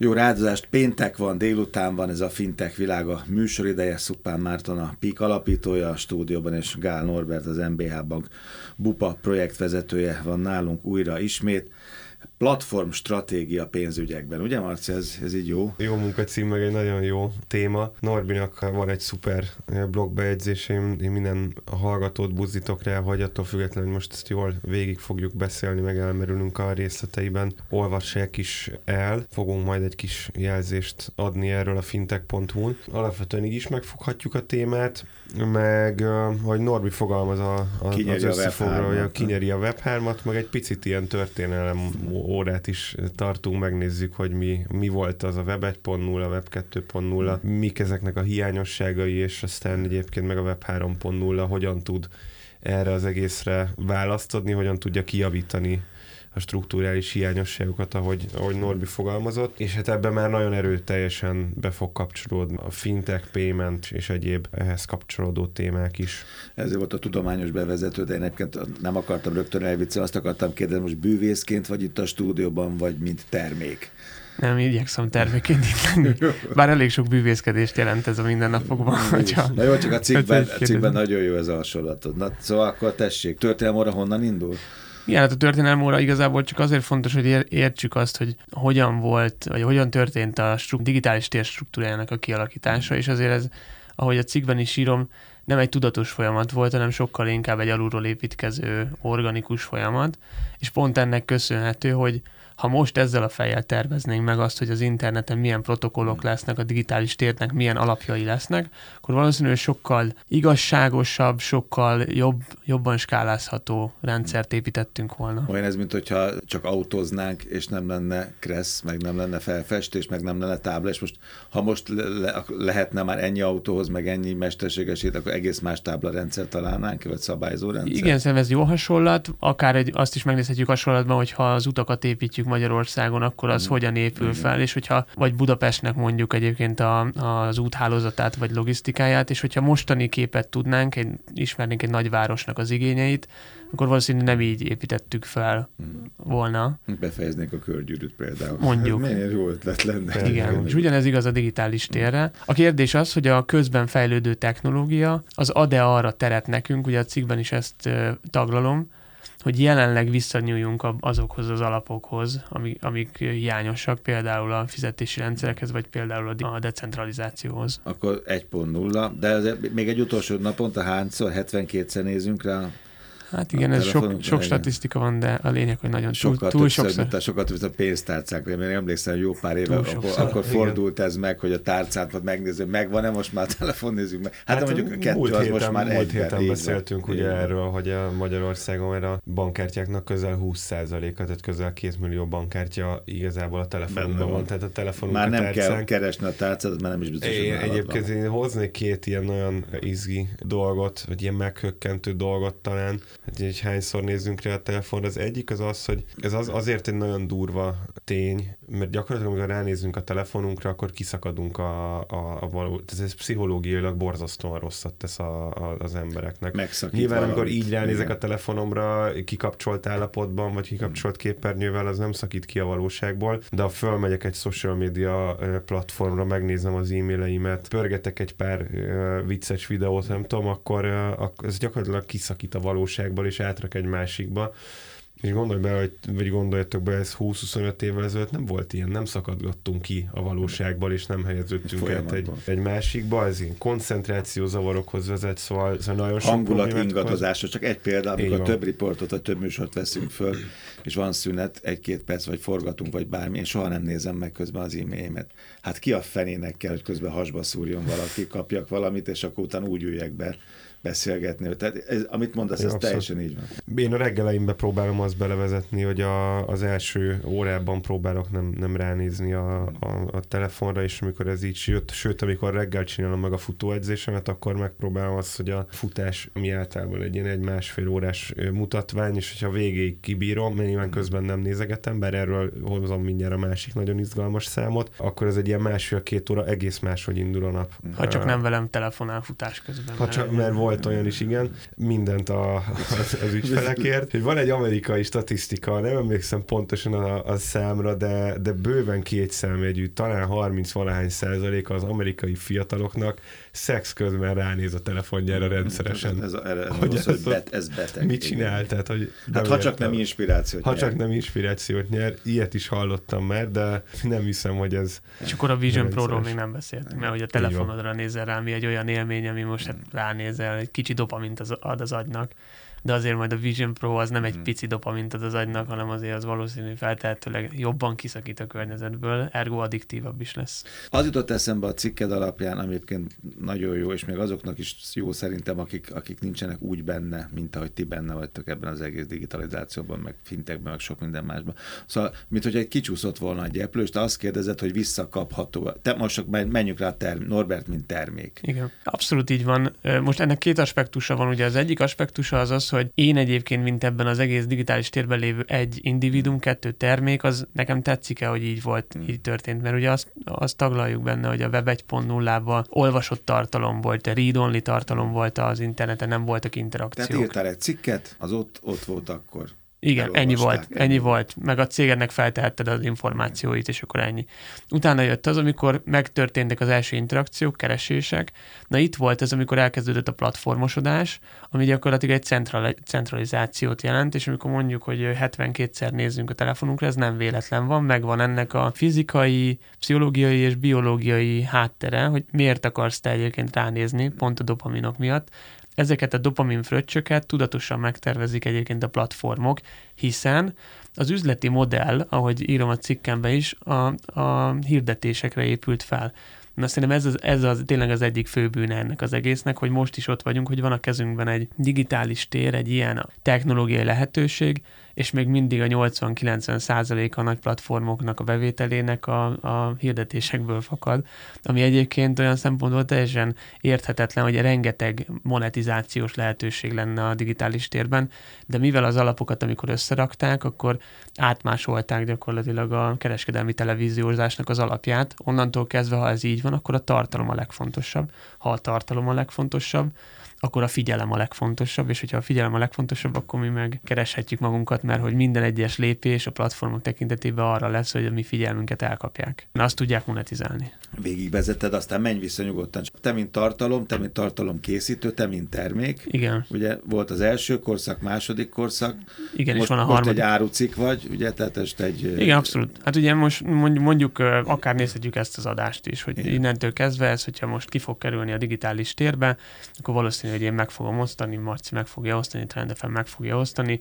Jó rádozást, péntek van, délután van, ez a Fintech világa műsorideje, Szupán Márton a PIK alapítója a stúdióban, és Gál Norbert az MBH Bank BUPA projektvezetője van nálunk újra ismét platform stratégia pénzügyekben. Ugye, Marci, ez, ez így jó? Jó munkacím, meg egy nagyon jó téma. Norbinak van egy szuper blogbejegyzés, én, minden hallgatót buzdítok rá, hogy attól függetlenül most ezt jól végig fogjuk beszélni, meg elmerülünk a részleteiben. Olvassák is el, fogunk majd egy kis jelzést adni erről a fintech.hu-n. Alapvetően így is megfoghatjuk a témát, meg hogy Norbi fogalmaz a, a, az összefoglalója, kinyeri a Web3-at, meg egy picit ilyen történelem órát is tartunk, megnézzük, hogy mi, mi volt az a Web 1.0, a Web 2.0, mik ezeknek a hiányosságai, és aztán egyébként meg a Web 3.0 hogyan tud erre az egészre választodni, hogyan tudja kijavítani a struktúrális hiányosságokat, ahogy, ahogy Norbi fogalmazott, és hát ebben már nagyon erőteljesen be fog kapcsolódni a fintech, payment és egyéb ehhez kapcsolódó témák is. Ez volt a tudományos bevezető, de én egyébként nem akartam rögtön elviccelni, azt akartam kérdezni, most bűvészként vagy itt a stúdióban, vagy mint termék? Nem, igyekszem terméként itt lenni. Bár elég sok bűvészkedést jelent ez a mindennapokban. Hogyha, Na jó, csak a cikkben, a cikkben nagyon jó ez a hasonlatod. Na, szóval akkor tessék, történelmóra honnan indul? Igen, hát a történelem óra igazából csak azért fontos, hogy értsük azt, hogy hogyan volt, vagy hogyan történt a stru- digitális tér struktúrájának a kialakítása, és azért ez, ahogy a cikkben is írom, nem egy tudatos folyamat volt, hanem sokkal inkább egy alulról építkező organikus folyamat, és pont ennek köszönhető, hogy ha most ezzel a fejjel terveznénk meg azt, hogy az interneten milyen protokollok lesznek, a digitális térnek milyen alapjai lesznek, akkor valószínűleg sokkal igazságosabb, sokkal jobb, jobban skálázható rendszert építettünk volna. Olyan ez, mint hogyha csak autóznánk, és nem lenne kressz, meg nem lenne felfestés, meg nem lenne tábla, és most ha most le, lehetne már ennyi autóhoz, meg ennyi mesterségesít, akkor egész más tábla rendszer találnánk, vagy szabályzó rendszer. Igen, szerintem ez jó hasonlat, akár egy, azt is megnézhetjük hasonlatban, hogyha az utakat építjük Magyarországon, akkor az mm. hogyan épül Igen. fel, és hogyha, vagy Budapestnek mondjuk egyébként a, az úthálózatát, vagy logisztikáját, és hogyha mostani képet tudnánk, egy, ismernénk egy nagyvárosnak az igényeit, akkor valószínűleg nem így építettük fel mm. volna. Befejeznék a körgyűrűt például. Mondjuk. Milyen jó ötlet lenne. Igen, és ugyanez igaz a digitális térre. A kérdés az, hogy a közben fejlődő technológia az ad-e arra teret nekünk, ugye a cikkben is ezt taglalom, hogy jelenleg visszanyúljunk azokhoz az alapokhoz, amik, amik hiányosak, például a fizetési rendszerekhez, vagy például a decentralizációhoz. Akkor 1.0, de még egy utolsó naponta hányszor, 72-szer nézünk rá Hát igen, ez sok, sok statisztika van, de a lényeg, hogy nagyon sokat túl, túl sokszor. Mint a, sokat többször pénztárcákra, mert emlékszem, hogy jó pár éve akkor, akkor fordult ez meg, hogy a tárcát vagy megnéző, megvan-e most már a telefon, nézzük meg. Hát, hát mondjuk a kettő az héten, most már Múlt héten beszéltünk van. ugye erről, hogy a Magyarországon mert a bankkártyáknak közel 20%-a, tehát közel 2 millió bankkártya igazából a telefonban van, tehát a telefonunk Már nem kell keresni a tárcát, mert nem is biztos, én, Egyébként én hoznék két ilyen olyan izgi dolgot, vagy ilyen meghökkentő dolgot talán, hogy, hogy hányszor nézzünk rá a telefonra. Az egyik az az, hogy ez az, azért egy nagyon durva tény, mert gyakorlatilag, amikor ránézünk a telefonunkra, akkor kiszakadunk a, a, a való, ez, ez pszichológiailag borzasztóan rosszat tesz a, a, az embereknek. Megszakít Nyilván, valamit. amikor így ránézek Igen. a telefonomra, kikapcsolt állapotban, vagy kikapcsolt képernyővel, az nem szakít ki a valóságból, de ha fölmegyek egy social media platformra, megnézem az e-maileimet, pörgetek egy pár vicces videót, nem tudom, akkor ez gyakorlatilag kiszakít a valóságból, és átrak egy másikba. És gondolj be, hogy, vagy gondoljatok be, ez 20-25 évvel ezelőtt nem volt ilyen, nem szakadgattunk ki a valóságból, és nem helyeződtünk át egy, egy másikba, ez ilyen koncentrációzavarokhoz vezet, szóval, szóval nagyon sok Hangulat ingadozása, csak egy példa, amikor több riportot, vagy több műsort veszünk föl, és van szünet, egy-két perc, vagy forgatunk, vagy bármi, én soha nem nézem meg közben az e-mailemet. Hát ki a fenének kell, hogy közben hasba szúrjon valaki, kapjak valamit, és akkor utána úgy üljek be, beszélgetni. Tehát ez, amit mondasz, ez teljesen így van. Én a reggeleimbe próbálom azt belevezetni, hogy a, az első órában próbálok nem, nem ránézni a, a, a telefonra, és amikor ez így jött, sőt, amikor reggel csinálom meg a futóedzésemet, akkor megpróbálom azt, hogy a futás, ami általában egy ilyen egy másfél órás mutatvány, és hogyha végéig kibírom, mert nyilván közben nem nézegetem, bár erről hozom mindjárt a másik nagyon izgalmas számot, akkor ez egy ilyen másfél-két óra egész máshogy indul a nap. Ha csak nem velem telefonál futás közben. Ha csak, mert volt olyan is, igen, mindent a, az, az ügyfelekért. Hogy van egy amerikai statisztika, nem emlékszem pontosan a, a számra, de, de bőven két számjegyű, talán 30 valahány százalék az amerikai fiataloknak szex közben ránéz a telefonjára rendszeresen. Ez, ez, hogy ez, ez, bet, ez beteg. Mit csinál? Tehát, hogy hát ha csak nem inspirációt Ha nyer. csak nem inspirációt nyer, ilyet is hallottam már, de nem hiszem, hogy ez... És akkor a Vision Pro-ról még nem beszéltünk, mert hogy a telefonodra nézel rá, mi egy olyan élmény, ami most hát ránézel, egy kicsi dopamint az, ad az agynak de azért majd a Vision Pro az nem egy hmm. pici dopamint ad az agynak, hanem azért az valószínű feltehetőleg jobban kiszakít a környezetből, ergo addiktívabb is lesz. Az jutott eszembe a cikked alapján, egyébként nagyon jó, és még azoknak is jó szerintem, akik, akik nincsenek úgy benne, mint ahogy ti benne vagytok ebben az egész digitalizációban, meg fintekben, meg sok minden másban. Szóval, mint hogy egy kicsúszott volna egy eplő, és te azt kérdezed, hogy visszakapható. Te most csak menjünk rá term, Norbert, mint termék. Igen, abszolút így van. Most ennek két aspektusa van. Ugye az egyik aspektusa az az, hogy én egyébként, mint ebben az egész digitális térben lévő egy individum, kettő termék, az nekem tetszik-e, hogy így volt, hmm. így történt, mert ugye azt, azt taglaljuk benne, hogy a Web 1.0-ban olvasott tartalom volt, read-only tartalom volt az interneten, nem voltak interakciók. Tehát írtál egy cikket, az ott, ott volt akkor. Igen, ennyi volt, ennyi. ennyi volt. Meg a cégednek feltehetted az információit, és akkor ennyi. Utána jött az, amikor megtörténtek az első interakciók, keresések. Na itt volt ez, amikor elkezdődött a platformosodás, ami gyakorlatilag egy central, centralizációt jelent, és amikor mondjuk, hogy 72-szer nézzünk a telefonunkra, ez nem véletlen van, megvan ennek a fizikai, pszichológiai és biológiai háttere, hogy miért akarsz te egyébként ránézni, pont a dopaminok miatt, Ezeket a dopamin fröccsöket tudatosan megtervezik egyébként a platformok, hiszen az üzleti modell, ahogy írom a cikkembe is, a, a hirdetésekre épült fel. Na szerintem ez az, ez az tényleg az egyik fő bűne ennek az egésznek, hogy most is ott vagyunk, hogy van a kezünkben egy digitális tér, egy ilyen technológiai lehetőség, és még mindig a 80-90 százalék a nagy platformoknak a bevételének a, a hirdetésekből fakad, ami egyébként olyan szempontból teljesen érthetetlen, hogy rengeteg monetizációs lehetőség lenne a digitális térben, de mivel az alapokat, amikor összerakták, akkor átmásolták gyakorlatilag a kereskedelmi televíziózásnak az alapját. Onnantól kezdve, ha ez így van, akkor a tartalom a legfontosabb. Ha a tartalom a legfontosabb, akkor a figyelem a legfontosabb, és hogyha a figyelem a legfontosabb, akkor mi meg kereshetjük magunkat, mert hogy minden egyes lépés a platformok tekintetében arra lesz, hogy a mi figyelmünket elkapják. Azt tudják monetizálni. Végigvezetted, aztán menj vissza nyugodtan. Te, mint tartalom, te, mint tartalom készítő, te, mint termék. Igen. Ugye volt az első korszak, második korszak. Igen, most, és van a most harmadik. egy árucik vagy, ugye, tehát ezt egy... Igen, abszolút. Hát ugye most mondjuk akár nézhetjük ezt az adást is, hogy Igen. innentől kezdve ez, hogyha most ki fog kerülni a digitális térbe, akkor valószínűleg hogy én meg fogom osztani, Marci meg fogja osztani, Trendefem meg fogja osztani,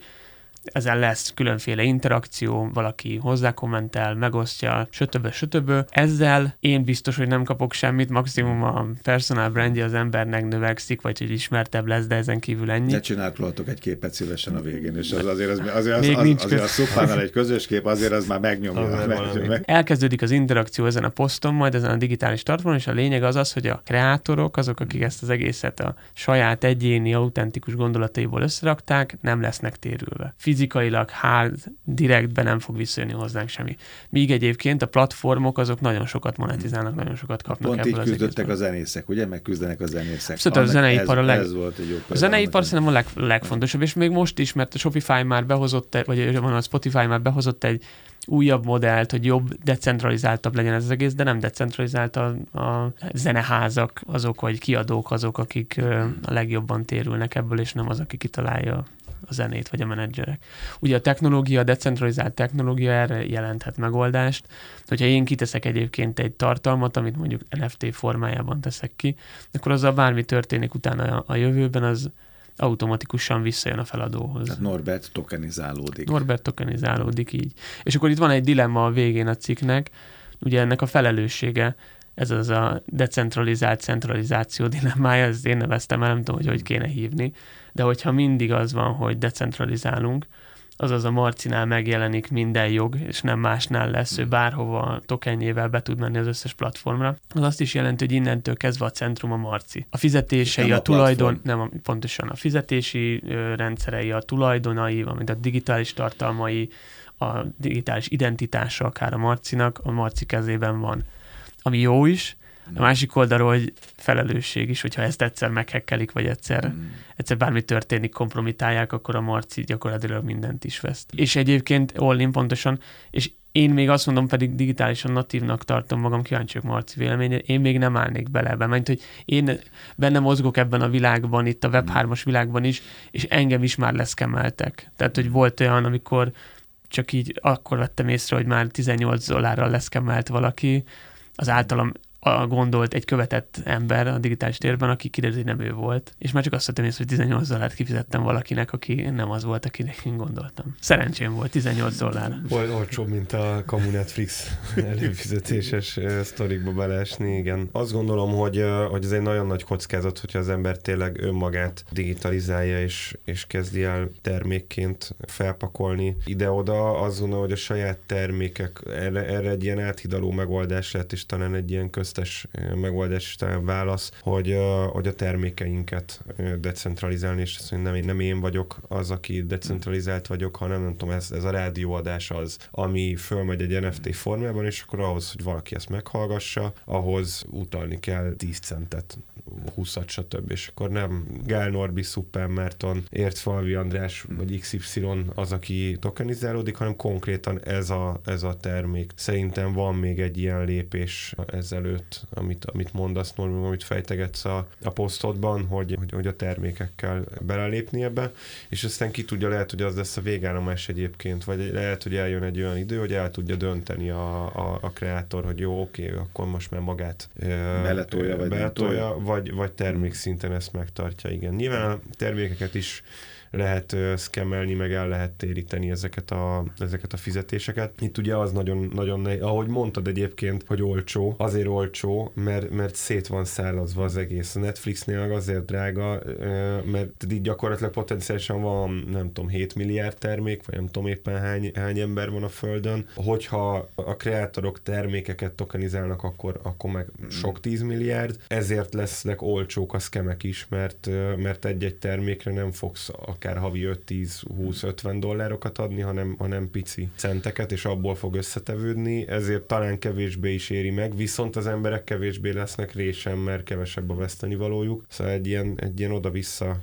ezen lesz különféle interakció, valaki hozzá kommentel, megosztja, sötöbö, sötöbö. Ezzel én biztos, hogy nem kapok semmit, maximum a personal brandje az embernek növekszik, vagy hogy ismertebb lesz, de ezen kívül ennyi. Ne csinálhatok egy képet szívesen a végén, és az azért, az, azért, az, Még az, nincs azért a szupánál egy közös kép, azért az már megnyomja. Meg, meg. Elkezdődik az interakció ezen a poszton, majd ezen a digitális tartalmon, és a lényeg az az, hogy a kreátorok, azok, akik ezt az egészet a saját egyéni, autentikus gondolataiból összerakták, nem lesznek térülve fizikailag hard, direktben nem fog visszajönni hozzánk semmi. Míg egyébként a platformok azok nagyon sokat monetizálnak, nagyon sokat kapnak Pont ebből így küzdöttek a zenészek, ugye? Meg küzdenek a zenészek. Szóval a zeneipar a leg... Ez volt egy jó a zeneipar szerintem a leg, legfontosabb, és még most is, mert a Shopify már behozott, vagy van a Spotify már behozott egy újabb modellt, hogy jobb, decentralizáltabb legyen ez az egész, de nem decentralizált a, a zeneházak, azok, vagy kiadók azok, akik a legjobban térülnek ebből, és nem az, aki kitalálja a zenét, vagy a menedzserek. Ugye a technológia, a decentralizált technológia erre jelenthet megoldást. Hogyha én kiteszek egyébként egy tartalmat, amit mondjuk NFT formájában teszek ki, akkor azzal bármi történik utána a jövőben, az automatikusan visszajön a feladóhoz. Tehát Norbert tokenizálódik. Norbert tokenizálódik így. És akkor itt van egy dilemma a végén a cikknek, ugye ennek a felelőssége, ez az a decentralizált centralizáció dilemmája, ezt én neveztem el, nem tudom, hogy hogy kéne hívni, de hogyha mindig az van, hogy decentralizálunk, azaz a Marcinál megjelenik minden jog, és nem másnál lesz, ő bárhova tokenjével be tud menni az összes platformra, az azt is jelenti, hogy innentől kezdve a centrum a Marci. A fizetései, a, a tulajdon, nem a, pontosan a fizetési rendszerei, a tulajdonai, valamint a digitális tartalmai, a digitális identitása akár a Marcinak, a Marci kezében van. Ami jó is, A másik oldalról, hogy felelősség is, hogyha ezt egyszer meghekkelik, vagy egyszer, mm. egyszer bármi történik, kompromitálják, akkor a Marci gyakorlatilag mindent is veszt. És egyébként all pontosan, és én még azt mondom, pedig digitálisan natívnak tartom magam, kíváncsiak Marci véleménye, én még nem állnék bele ebbe, mert hogy én benne mozgok ebben a világban, itt a Web3-as világban is, és engem is már leszkemeltek. Tehát, hogy volt olyan, amikor csak így akkor vettem észre, hogy már 18 dollárral leszkemelt valaki, az általam a gondolt egy követett ember a digitális térben, aki kiderült, hogy nem ő volt. És már csak azt észre, hogy 18 dollárt kifizettem valakinek, aki nem az volt, akinek én gondoltam. Szerencsém volt, 18 dollár. Volt olcsóbb, mint a Kamu Netflix előfizetéses sztorikba beleesni, igen. Azt gondolom, hogy, hogy ez egy nagyon nagy kockázat, hogyha az ember tényleg önmagát digitalizálja és, és kezdi el termékként felpakolni ide-oda. Azt gondolom, hogy a saját termékek erre, erre egy ilyen áthidaló megoldás lehet, és talán egy ilyen köz köztes megoldás talán válasz, hogy, hogy a termékeinket decentralizálni, és azt mondja, nem, nem én vagyok az, aki decentralizált vagyok, hanem nem tudom, ez, ez a rádióadás az, ami fölmegy egy NFT formában, és akkor ahhoz, hogy valaki ezt meghallgassa, ahhoz utalni kell 10 centet, 20-at, stb. És akkor nem Gál Norbi, Super Merton, Értfalvi András, vagy XY az, aki tokenizálódik, hanem konkrétan ez a, ez a termék. Szerintem van még egy ilyen lépés ezelőtt előtt, amit, amit mondasz, Norman, amit fejtegetsz a, a posztodban, hogy, hogy, hogy a termékekkel belelépni ebbe, és aztán ki tudja, lehet, hogy az lesz a végállomás egyébként, vagy lehet, hogy eljön egy olyan idő, hogy el tudja dönteni a, a, a kreátor, hogy jó, oké, akkor most már magát beletolja, vagy, beletolja, vagy, vagy termékszinten ezt megtartja, igen. Nyilván a termékeket is lehet szkemelni, meg el lehet téríteni ezeket a, ezeket a fizetéseket. Itt ugye az nagyon, nagyon nehéz, ahogy mondtad egyébként, hogy olcsó, azért olcsó, mert, mert szét van szállazva az egész. A Netflixnél azért drága, mert így gyakorlatilag potenciálisan van, nem tudom, 7 milliárd termék, vagy nem tudom éppen hány, hány ember van a Földön. Hogyha a kreátorok termékeket tokenizálnak, akkor, akkor meg sok 10 milliárd, ezért lesznek olcsók a szkemek is, mert, mert egy-egy termékre nem fogsz akár akár havi 5-10-20-50 dollárokat adni, hanem, hanem pici centeket, és abból fog összetevődni, ezért talán kevésbé is éri meg, viszont az emberek kevésbé lesznek résen, mert kevesebb a veszteni valójuk. Szóval egy ilyen, egy ilyen oda-vissza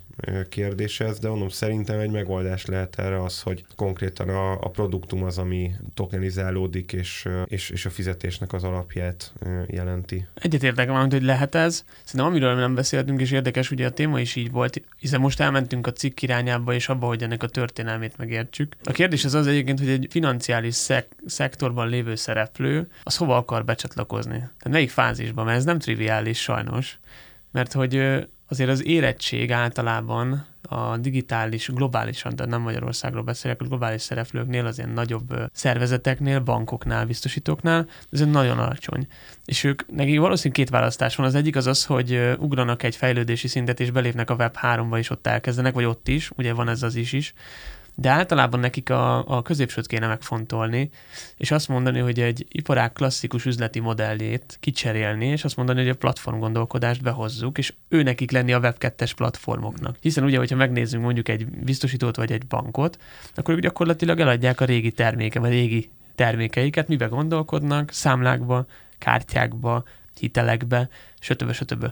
kérdés ez, de mondom, szerintem egy megoldás lehet erre az, hogy konkrétan a, a produktum az, ami tokenizálódik, és, és, és a fizetésnek az alapját jelenti. Egyetértek van, hogy lehet ez. Szerintem amiről nem beszéltünk, és érdekes, ugye a téma is így volt, hiszen most elmentünk a cikk irányába, és abba, hogy ennek a történelmét megértsük. A kérdés az az egyébként, hogy egy financiális szek- szektorban lévő szereplő, az hova akar becsatlakozni? Tehát melyik fázisban? Mert ez nem triviális sajnos, mert hogy azért az érettség általában a digitális, globálisan, de nem Magyarországról beszélek, a globális szereplőknél, az ilyen nagyobb szervezeteknél, bankoknál, biztosítóknál, ez nagyon alacsony. És ők, nekik valószínűleg két választás van. Az egyik az az, hogy ugranak egy fejlődési szintet, és belépnek a Web 3-ba, és ott elkezdenek, vagy ott is, ugye van ez az is is, de általában nekik a, a középsőt kéne megfontolni, és azt mondani, hogy egy iparág klasszikus üzleti modelljét kicserélni, és azt mondani, hogy a platform gondolkodást behozzuk, és ő nekik lenni a Web2-es platformoknak. Hiszen ugye, hogyha megnézzünk mondjuk egy biztosítót vagy egy bankot, akkor ők gyakorlatilag eladják a régi terméke, vagy régi termékeiket, mibe gondolkodnak, számlákba, kártyákba, hitelekbe, stb. stb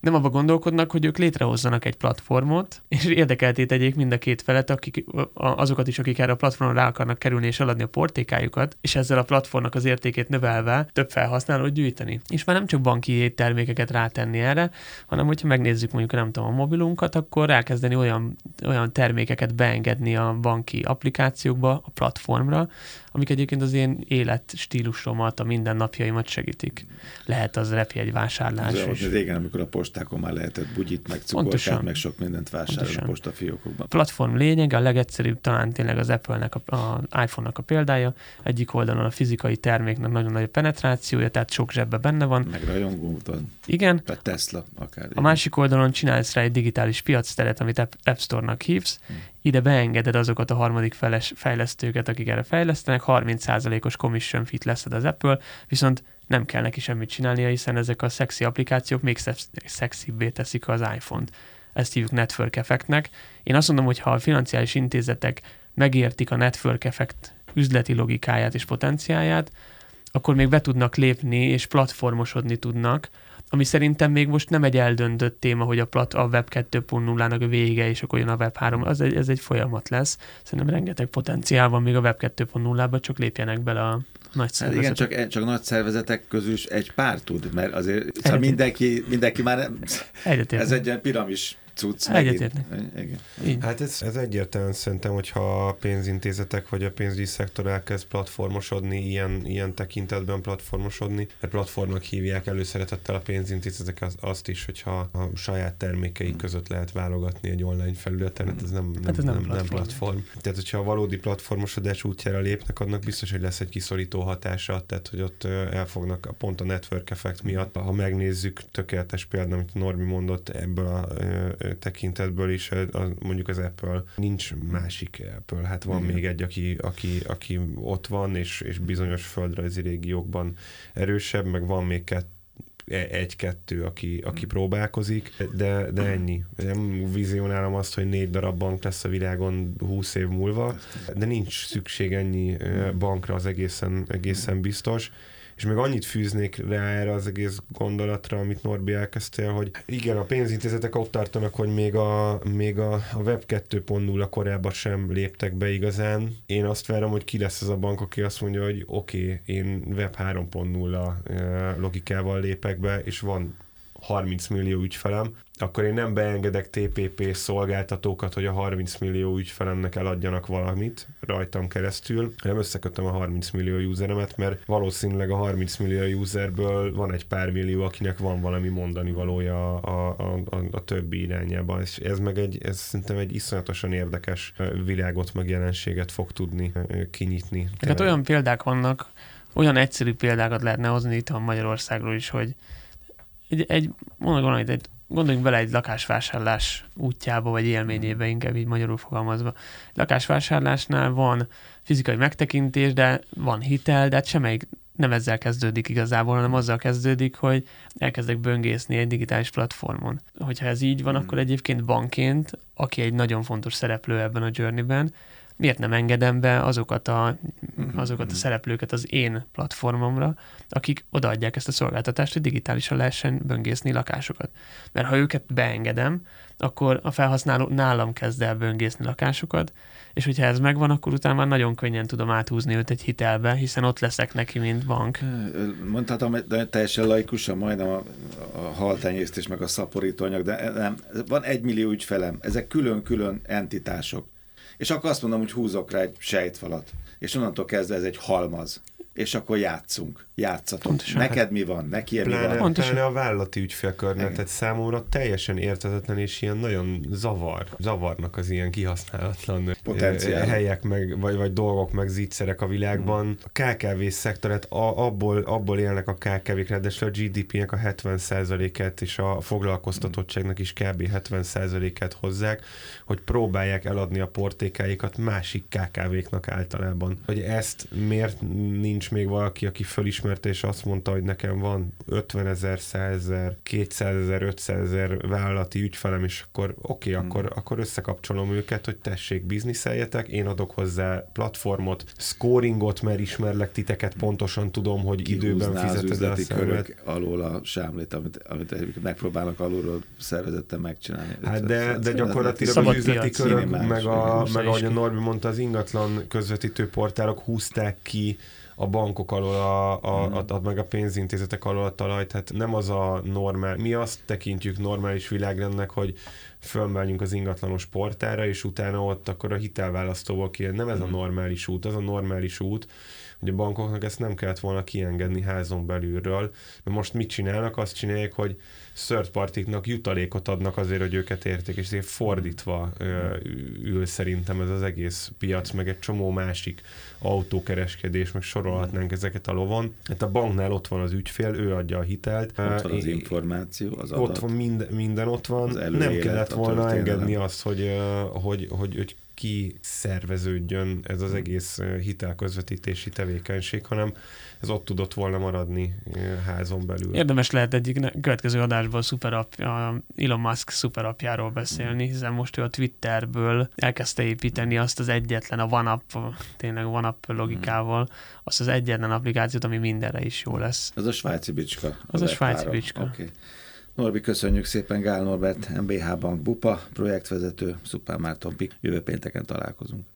nem abba gondolkodnak, hogy ők létrehozzanak egy platformot, és érdekelté tegyék mind a két felet, akik, azokat is, akik erre a platformon rá akarnak kerülni és eladni a portékájukat, és ezzel a platformnak az értékét növelve több felhasználót gyűjteni. És már nem csak banki termékeket rátenni erre, hanem hogyha megnézzük mondjuk nem tudom a mobilunkat, akkor elkezdeni olyan, olyan termékeket beengedni a banki applikációkba, a platformra, amik egyébként az én életstílusomat, a mindennapjaimat segítik. Lehet az egy vásárlás. Az, is. Régen, amikor a postákon már lehetett bugyit, meg cukorkát, meg sok mindent vásárolni a postafiókokban. Platform lényeg, a legegyszerűbb talán tényleg az Apple-nek, a, a iPhone-nak a példája. Egyik oldalon a fizikai terméknek nagyon nagy a penetrációja, tehát sok zsebbe benne van. Meg rajongó Igen. A Tesla akár. A másik oldalon csinálsz rá egy digitális piacteret, amit App Store-nak hívsz, hmm ide beengeded azokat a harmadik feles fejlesztőket, akik erre fejlesztenek, 30%-os commission fit leszed az Apple, viszont nem kell neki semmit csinálnia, hiszen ezek a szexi applikációk még szexibbé teszik az iPhone-t. Ezt hívjuk network effektnek. Én azt mondom, hogy ha a financiális intézetek megértik a network effekt üzleti logikáját és potenciáját, akkor még be tudnak lépni és platformosodni tudnak, ami szerintem még most nem egy eldöntött téma, hogy a, plat, a Web 2.0-nak a vége, és akkor jön a Web 3, az egy, ez egy folyamat lesz. Szerintem rengeteg potenciál van még a Web 2.0-ba, csak lépjenek bele a nagy szervezetek. Hát igen, csak, csak nagy szervezetek közül is egy pár tud, mert azért szóval mindenki, mindenki már nem, ez egy ilyen piramis cucc. Egyetértünk. Hát ez, ez egyértelműen szerintem, hogyha a pénzintézetek vagy a pénzügyi szektor elkezd platformosodni, ilyen, ilyen tekintetben platformosodni, mert platformnak hívják előszeretettel a pénzintézetek az, azt is, hogyha a saját termékeik hmm. között lehet válogatni egy online felületen, hát ez nem, nem, hát ez nem, nem, platform. nem platform. Tehát, hogyha a valódi platformosodás útjára lépnek, annak biztos, hogy lesz egy kiszorító hatása, tehát, hogy ott elfognak pont a network effekt miatt. Ha megnézzük, tökéletes példa, amit Norbi mondott ebből a tekintetből is mondjuk az Apple nincs másik Apple. Hát van Igen. még egy, aki, aki, aki ott van, és, és bizonyos földrajzi régiókban erősebb, meg van még kettő e, egy-kettő, aki, aki mm. próbálkozik, de, de ennyi. Nem vizionálom azt, hogy négy darab bank lesz a világon húsz év múlva, de nincs szükség ennyi bankra, az egészen, egészen biztos. És még annyit fűznék rá erre az egész gondolatra, amit Norbi elkezdtél, hogy igen, a pénzintézetek ott tartanak, hogy még a, még a, a Web 2.0 korában sem léptek be igazán. Én azt várom, hogy ki lesz az a bank, aki azt mondja, hogy oké, okay, én Web 3.0 eh, logikával lépek be, és van 30 millió ügyfelem, akkor én nem beengedek TPP szolgáltatókat, hogy a 30 millió ügyfelemnek eladjanak valamit rajtam keresztül, hanem összekötöm a 30 millió useremet, mert valószínűleg a 30 millió userből van egy pár millió, akinek van valami mondani valója a, a, a, a többi irányában, és ez meg egy, ez szerintem egy iszonyatosan érdekes világot, meg jelenséget fog tudni kinyitni. Hát olyan példák vannak, olyan egyszerű példákat lehetne hozni itt a Magyarországról is, hogy egy, egy mondok valamit, egy, gondoljunk bele egy lakásvásárlás útjába, vagy élményébe, inkább így magyarul fogalmazva. Egy lakásvásárlásnál van fizikai megtekintés, de van hitel, de hát semmelyik nem ezzel kezdődik igazából, hanem azzal kezdődik, hogy elkezdek böngészni egy digitális platformon. Hogyha ez így van, hmm. akkor egyébként bankként, aki egy nagyon fontos szereplő ebben a journeyben, miért nem engedem be azokat a, mhm. azokat a szereplőket az én platformomra, akik odaadják ezt a szolgáltatást, hogy digitálisan lehessen böngészni lakásokat. Mert ha őket beengedem, akkor a felhasználó nálam kezd el böngészni lakásokat, és hogyha ez megvan, akkor utána már nagyon könnyen tudom áthúzni őt egy hitelbe, hiszen ott leszek neki, mint bank. Mondhatom, de teljesen laikusan, majdnem a, a haltenyésztés meg a szaporítóanyag, de nem, van egy millió ügyfelem, ezek külön-külön entitások és akkor azt mondom, hogy húzok rá egy sejtfalat, és onnantól kezdve ez egy halmaz. És akkor játszunk, játszatok. Pontosan. Neked mi van, neki mi van. Pontosan. Pláne a vállalati ügyfélkörnek, tehát számomra teljesen értetetlen, és ilyen nagyon zavar, zavarnak az ilyen kihasználatlan Potenciál. helyek, meg, vagy, vagy dolgok, meg zicserek a világban. Hmm. A KKV szektoret, a, abból, abból élnek a KKV-k, ráadásul a GDP-nek a 70%-et és a foglalkoztatottságnak is kb. 70%-et hozzák, hogy próbálják eladni a portékáikat másik KKV-knak általában. Hogy ezt miért nincs még valaki, aki fölismerte, és azt mondta, hogy nekem van 50 ezer, 100 ezer, 200 ezer, 500 ezer vállalati ügyfelem, és akkor oké, okay, hmm. akkor, akkor összekapcsolom őket, hogy tessék, bizniszeljetek, én adok hozzá platformot, scoringot, mert ismerlek titeket, pontosan tudom, hogy Kihúzná időben fizeted el a körök alól a sámlét, amit, amit megpróbálnak alulról szervezetten megcsinálni. Hát de, de gyakorlatilag az üzleti körök, meg, a, meg ahogy a Norbi mondta, az ingatlan közvetítő portálok húzták ki a bankok alól, a, a, a, a, meg a pénzintézetek alól a talajt, hát nem az a normál, mi azt tekintjük normális világrendnek, hogy fölmenjünk az ingatlanos portára, és utána ott akkor a hitelválasztóval kijön. Nem ez a normális út, az a normális út, hogy a bankoknak ezt nem kellett volna kiengedni házon belülről, mert most mit csinálnak? Azt csinálják, hogy third partiknak jutalékot adnak azért, hogy őket érték, és ezért fordítva ül szerintem ez az egész piac, meg egy csomó másik autókereskedés, meg sorolhatnánk ezeket a lovon. Hát a banknál ott van az ügyfél, ő adja a hitelt. Ott van az információ, az adat. Ott van, mind, minden ott van. Nem kellett volna engedni azt, hogy, hogy, hogy, hogy kiszerveződjön ez az egész hitelközvetítési tevékenység, hanem ez ott tudott volna maradni házon belül. Érdemes lehet egyik következő adásban a, szuperap, a Elon Musk szuperapjáról beszélni, hiszen most ő a Twitterből elkezdte építeni azt az egyetlen, a OneUp, tényleg OneUp logikával, azt az egyetlen applikációt, ami mindenre is jó lesz. Ez a svájci bicska. Az a svájci bicska. Okay. Norbi, köszönjük szépen, Gál Norbert, MBH Bank Bupa, projektvezető, Szupán Márton Pik. Jövő pénteken találkozunk.